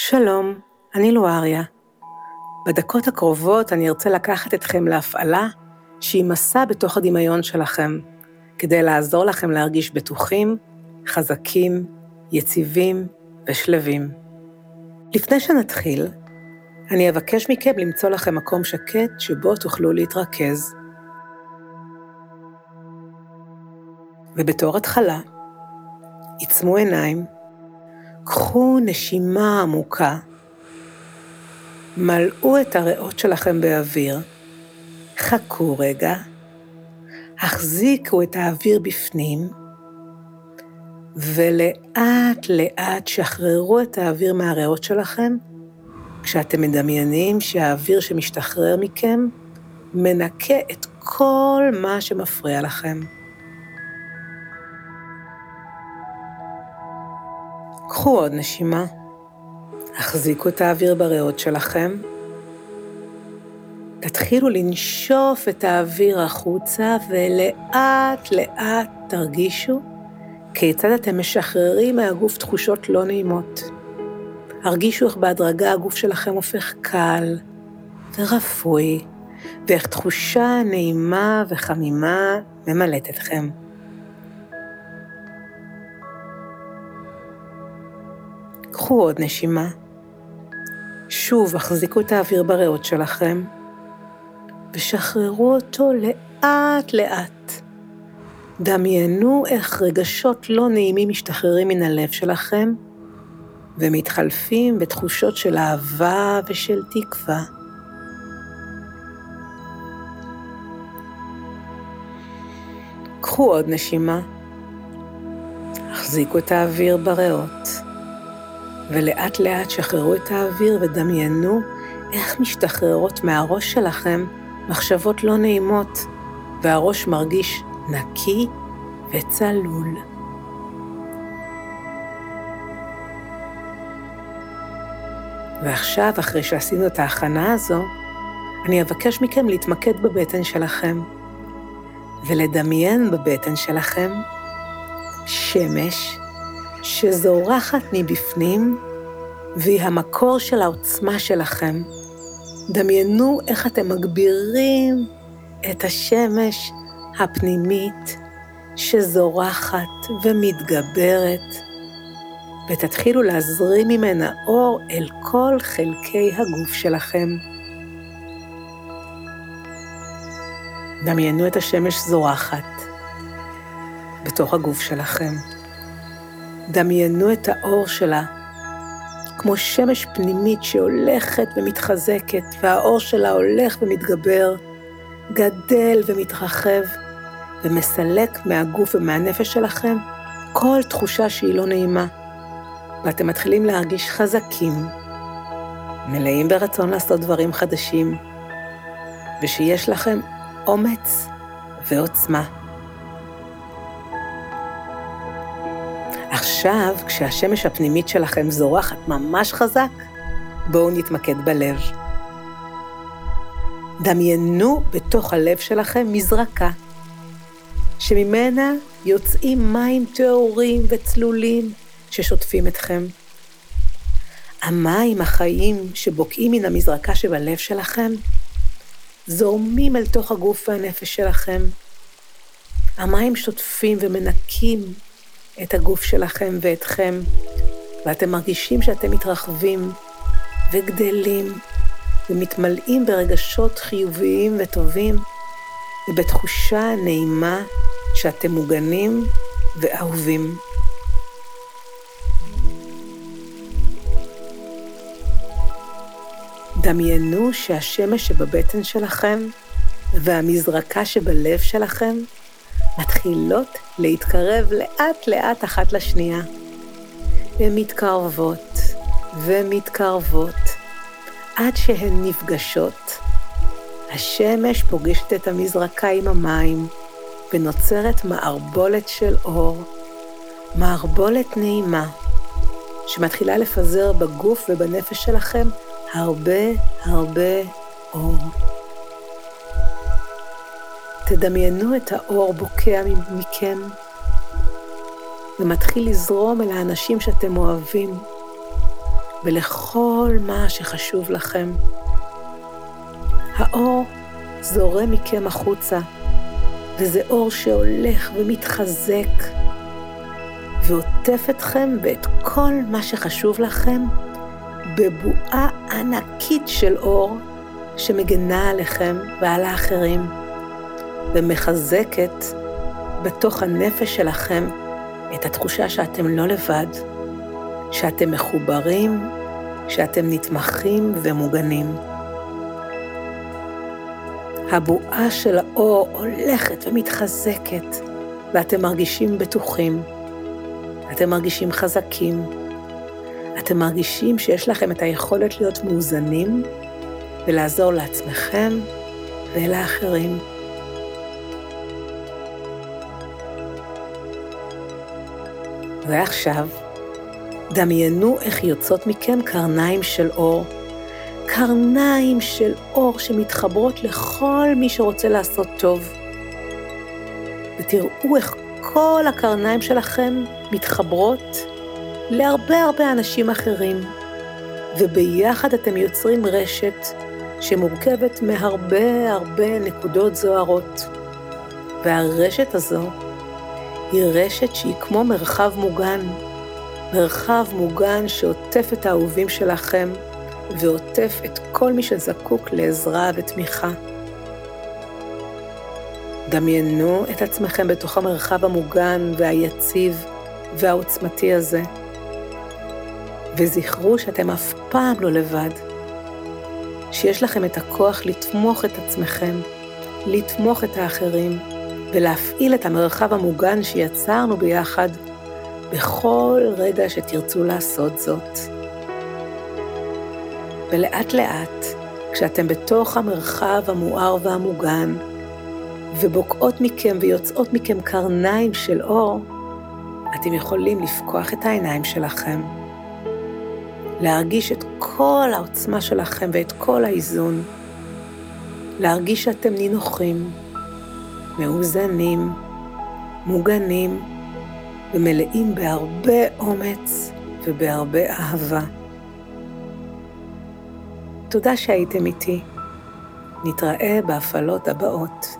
שלום, אני לואריה. בדקות הקרובות אני ארצה לקחת אתכם להפעלה שהיא מסע בתוך הדמיון שלכם, כדי לעזור לכם להרגיש בטוחים, חזקים, יציבים ושלווים. לפני שנתחיל, אני אבקש מכם למצוא לכם מקום שקט שבו תוכלו להתרכז. ובתור התחלה, עיצמו עיניים, קחו נשימה עמוקה, מלאו את הריאות שלכם באוויר, חכו רגע, החזיקו את האוויר בפנים, ולאט לאט שחררו את האוויר מהריאות שלכם, כשאתם מדמיינים שהאוויר שמשתחרר מכם מנקה את כל מה שמפריע לכם. קחו עוד נשימה, החזיקו את האוויר בריאות שלכם, תתחילו לנשוף את האוויר החוצה ולאט לאט תרגישו כיצד אתם משחררים מהגוף תחושות לא נעימות. הרגישו איך בהדרגה הגוף שלכם הופך קל ורפוי, ואיך תחושה נעימה וחמימה ממלאת אתכם. קחו עוד נשימה. שוב, החזיקו את האוויר בריאות שלכם, ושחררו אותו לאט-לאט. דמיינו איך רגשות לא נעימים משתחררים מן הלב שלכם, ומתחלפים בתחושות של אהבה ושל תקווה. קחו עוד נשימה, החזיקו את האוויר בריאות. ולאט לאט שחררו את האוויר ודמיינו איך משתחררות מהראש שלכם מחשבות לא נעימות, והראש מרגיש נקי וצלול. ועכשיו, אחרי שעשינו את ההכנה הזו, אני אבקש מכם להתמקד בבטן שלכם, ולדמיין בבטן שלכם שמש שזורחת מבפנים, והיא המקור של העוצמה שלכם. דמיינו איך אתם מגבירים את השמש הפנימית שזורחת ומתגברת, ותתחילו להזרים ממנה אור אל כל חלקי הגוף שלכם. דמיינו את השמש זורחת בתוך הגוף שלכם. דמיינו את האור שלה כמו שמש פנימית שהולכת ומתחזקת, והאור שלה הולך ומתגבר, גדל ומתרחב, ומסלק מהגוף ומהנפש שלכם כל תחושה שהיא לא נעימה. ואתם מתחילים להרגיש חזקים, מלאים ברצון לעשות דברים חדשים, ושיש לכם אומץ ועוצמה. עכשיו, כשהשמש הפנימית שלכם זורחת ממש חזק, בואו נתמקד בלב. דמיינו בתוך הלב שלכם מזרקה, שממנה יוצאים מים טהורים וצלולים ששוטפים אתכם. המים החיים שבוקעים מן המזרקה שבלב שלכם, זורמים אל תוך הגוף והנפש שלכם. המים שוטפים ומנקים את הגוף שלכם ואתכם, ואתם מרגישים שאתם מתרחבים וגדלים ומתמלאים ברגשות חיוביים וטובים, ובתחושה נעימה שאתם מוגנים ואהובים. דמיינו שהשמש שבבטן שלכם והמזרקה שבלב שלכם מתחילות להתקרב לאט-לאט אחת לשנייה. הן מתקרבות ומתקרבות עד שהן נפגשות. השמש פוגשת את המזרקה עם המים ונוצרת מערבולת של אור, מערבולת נעימה, שמתחילה לפזר בגוף ובנפש שלכם הרבה הרבה אור. תדמיינו את האור בוקע מכם ומתחיל לזרום אל האנשים שאתם אוהבים, ולכל מה שחשוב לכם. האור זורם מכם החוצה, וזה אור שהולך ומתחזק, ועוטף אתכם ואת כל מה שחשוב לכם בבועה ענקית של אור שמגנה עליכם ועל האחרים, ומחזקת בתוך הנפש שלכם את התחושה שאתם לא לבד, שאתם מחוברים, שאתם נתמכים ומוגנים. הבועה של האור הולכת ומתחזקת, ואתם מרגישים בטוחים, אתם מרגישים חזקים, אתם מרגישים שיש לכם את היכולת להיות מאוזנים ולעזור לעצמכם ולאחרים. ועכשיו, דמיינו איך יוצאות מכם קרניים של אור. קרניים של אור שמתחברות לכל מי שרוצה לעשות טוב. ותראו איך כל הקרניים שלכם מתחברות להרבה הרבה אנשים אחרים, וביחד אתם יוצרים רשת שמורכבת מהרבה הרבה נקודות זוהרות. והרשת הזו היא רשת שהיא כמו מרחב מוגן, מרחב מוגן שעוטף את האהובים שלכם ועוטף את כל מי שזקוק לעזרה ותמיכה. דמיינו את עצמכם בתוך המרחב המוגן והיציב והעוצמתי הזה, וזכרו שאתם אף פעם לא לבד, שיש לכם את הכוח לתמוך את עצמכם, לתמוך את האחרים, ולהפעיל את המרחב המוגן שיצרנו ביחד בכל רגע שתרצו לעשות זאת. ולאט לאט, כשאתם בתוך המרחב המואר והמוגן, ובוקעות מכם ויוצאות מכם קרניים של אור, אתם יכולים לפקוח את העיניים שלכם, להרגיש את כל העוצמה שלכם ואת כל האיזון, להרגיש שאתם נינוחים, מאוזנים, מוגנים ומלאים בהרבה אומץ ובהרבה אהבה. תודה שהייתם איתי. נתראה בהפעלות הבאות.